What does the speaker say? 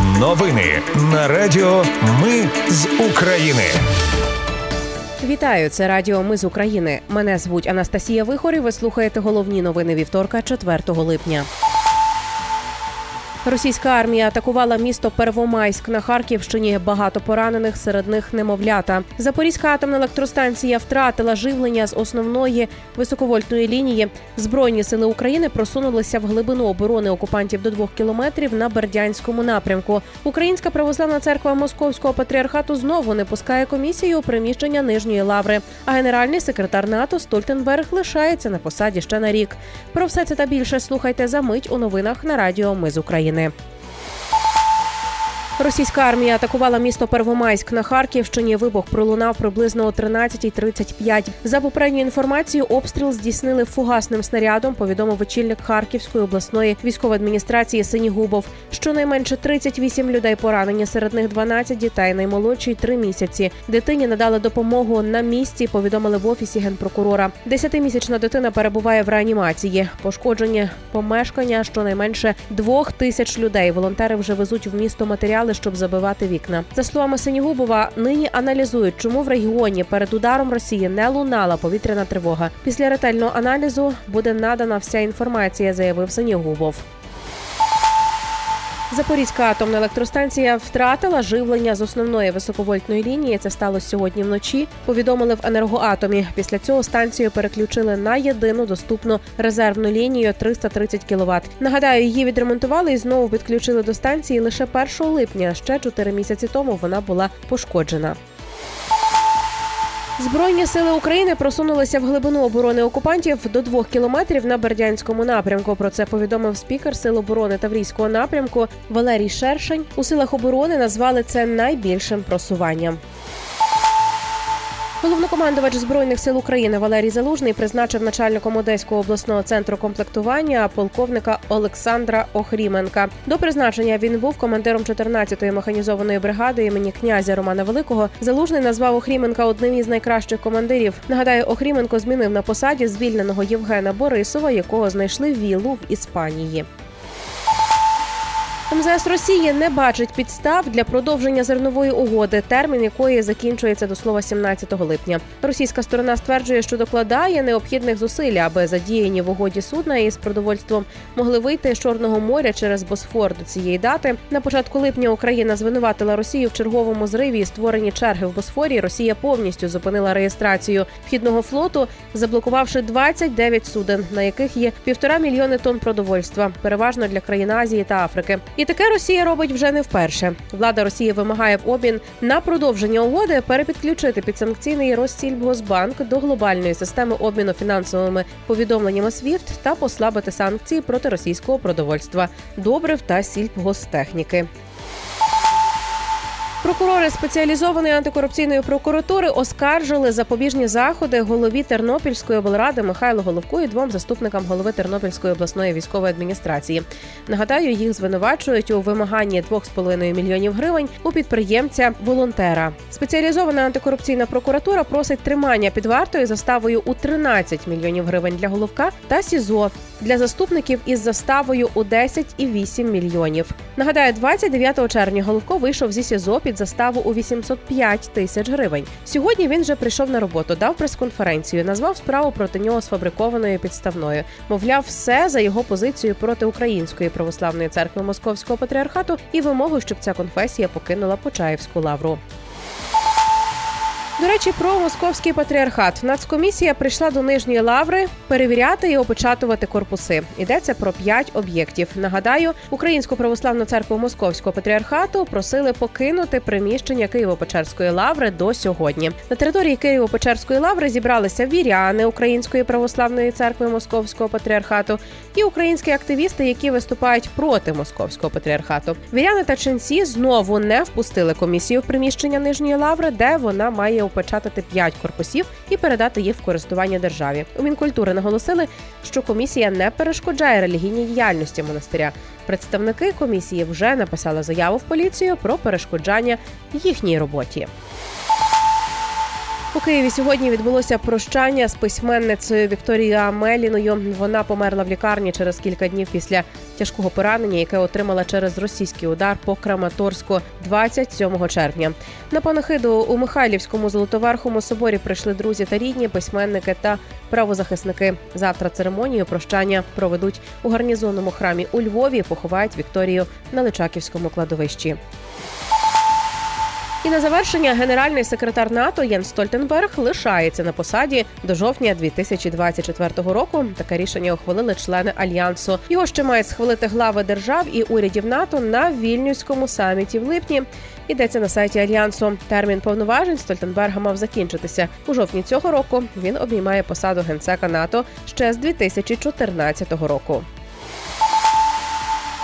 Новини на Радіо Ми з України. Вітаю, це Радіо Ми з України. Мене звуть Анастасія Вихор і Ви слухаєте головні новини вівторка, 4 липня. Російська армія атакувала місто Первомайськ на Харківщині. Багато поранених, серед них немовлята. Запорізька атомна електростанція втратила живлення з основної високовольтної лінії. Збройні сили України просунулися в глибину оборони окупантів до двох кілометрів на Бердянському напрямку. Українська православна церква Московського патріархату знову не пускає комісію у приміщення нижньої лаври. А генеральний секретар НАТО Стольтенберг лишається на посаді ще на рік. Про все це та більше слухайте за мить у новинах на Радіо Ми з України. України. Російська армія атакувала місто Первомайськ на Харківщині. Вибух пролунав приблизно о 13.35. За попередньою інформацією, обстріл здійснили фугасним снарядом. Повідомив очільник Харківської обласної військової адміністрації Синігубов. Щонайменше 38 людей поранені, серед них 12 дітей, наймолодший 3 місяці. Дитині надали допомогу на місці. Повідомили в офісі генпрокурора. Десятимісячна дитина перебуває в реанімації. Пошкоджені помешкання щонайменше двох тисяч людей. Волонтери вже везуть в місто матеріали щоб забивати вікна. За словами Синігубова, нині аналізують, чому в регіоні перед ударом Росії не лунала повітряна тривога. Після ретельного аналізу буде надана вся інформація, заявив Синігубов. Запорізька атомна електростанція втратила живлення з основної високовольтної лінії. Це сталося сьогодні вночі. Повідомили в енергоатомі. Після цього станцію переключили на єдину доступну резервну лінію 330 кВт. Нагадаю, її відремонтували і знову підключили до станції лише 1 липня. Ще 4 місяці тому вона була пошкоджена. Збройні сили України просунулися в глибину оборони окупантів до двох кілометрів на Бердянському напрямку. Про це повідомив спікер Сил оборони Таврійського напрямку Валерій Шершень. У силах оборони назвали це найбільшим просуванням. Головнокомандувач збройних сил України Валерій Залужний призначив начальником Одеського обласного центру комплектування полковника Олександра Охріменка. До призначення він був командиром 14-ї механізованої бригади імені князя Романа Великого. Залужний назвав Охріменка одним із найкращих командирів. Нагадаю, Охріменко змінив на посаді звільненого Євгена Борисова, якого знайшли віллу в Іспанії. МЗС Росії не бачить підстав для продовження зернової угоди, термін якої закінчується до слова 17 липня. Російська сторона стверджує, що докладає необхідних зусиль, аби задіяні в угоді судна із продовольством могли вийти з Чорного моря через Босфор до цієї дати. На початку липня Україна звинуватила Росію в черговому зриві і створенні черги в Босфорі. Росія повністю зупинила реєстрацію вхідного флоту, заблокувавши 29 суден, на яких є півтора мільйони тонн продовольства, переважно для країн Азії та Африки. І таке Росія робить вже не вперше. Влада Росії вимагає в обмін на продовження угоди перепідключити підсанкційний Россільбгосбанк до глобальної системи обміну фінансовими повідомленнями SWIFT та послабити санкції проти російського продовольства, добрив та сільпгостехніки. Прокурори спеціалізованої антикорупційної прокуратури оскаржили запобіжні заходи голові Тернопільської облради Михайлу Головку і двом заступникам голови Тернопільської обласної військової адміністрації. Нагадаю, їх звинувачують у вимаганні 2,5 мільйонів гривень у підприємця волонтера. Спеціалізована антикорупційна прокуратура просить тримання під вартою заставою у 13 мільйонів гривень для головка та СІЗО для заступників із заставою у 10,8 мільйонів. Нагадаю, 29 червня Головко вийшов зі СІЗО під заставу у 805 тисяч гривень. Сьогодні він вже прийшов на роботу, дав прес-конференцію, назвав справу проти нього сфабрикованою підставною. Мовляв, все за його позицією проти Української православної церкви Московського патріархату і вимогу, щоб ця конфесія покинула Почаївську лавру. До речі, про московський патріархат нацкомісія прийшла до нижньої лаври перевіряти і опечатувати корпуси. Йдеться про п'ять об'єктів. Нагадаю, українську православну церкву московського патріархату просили покинути приміщення Києво-Печерської лаври до сьогодні. На території Києво-Печерської лаври зібралися віряни Української православної церкви Московського патріархату і українські активісти, які виступають проти московського патріархату. Віряни та ченці знову не впустили комісію в приміщення нижньої лаври, де вона має опечатати п'ять корпусів і передати їх в користування державі. У мінкультури наголосили, що комісія не перешкоджає релігійній діяльності монастиря. Представники комісії вже написали заяву в поліцію про перешкоджання їхній роботі. У Києві сьогодні відбулося прощання з письменницею Вікторією Амеліною. Вона померла в лікарні через кілька днів після тяжкого поранення, яке отримала через російський удар по Краматорську 27 червня. На панахиду у Михайлівському золотоверхому соборі прийшли друзі та рідні, письменники та правозахисники. Завтра церемонію прощання проведуть у гарнізонному храмі у Львові. Поховають Вікторію на Личаківському кладовищі. І на завершення генеральний секретар НАТО Єн Стольтенберг лишається на посаді до жовтня 2024 року. Таке рішення ухвалили члени альянсу. Його ще мають схвалити глави держав і урядів НАТО на вільнюському саміті в липні. Йдеться на сайті альянсу. Термін повноважень Стольтенберга мав закінчитися у жовтні цього року. Він обіймає посаду генсека НАТО ще з 2014 року.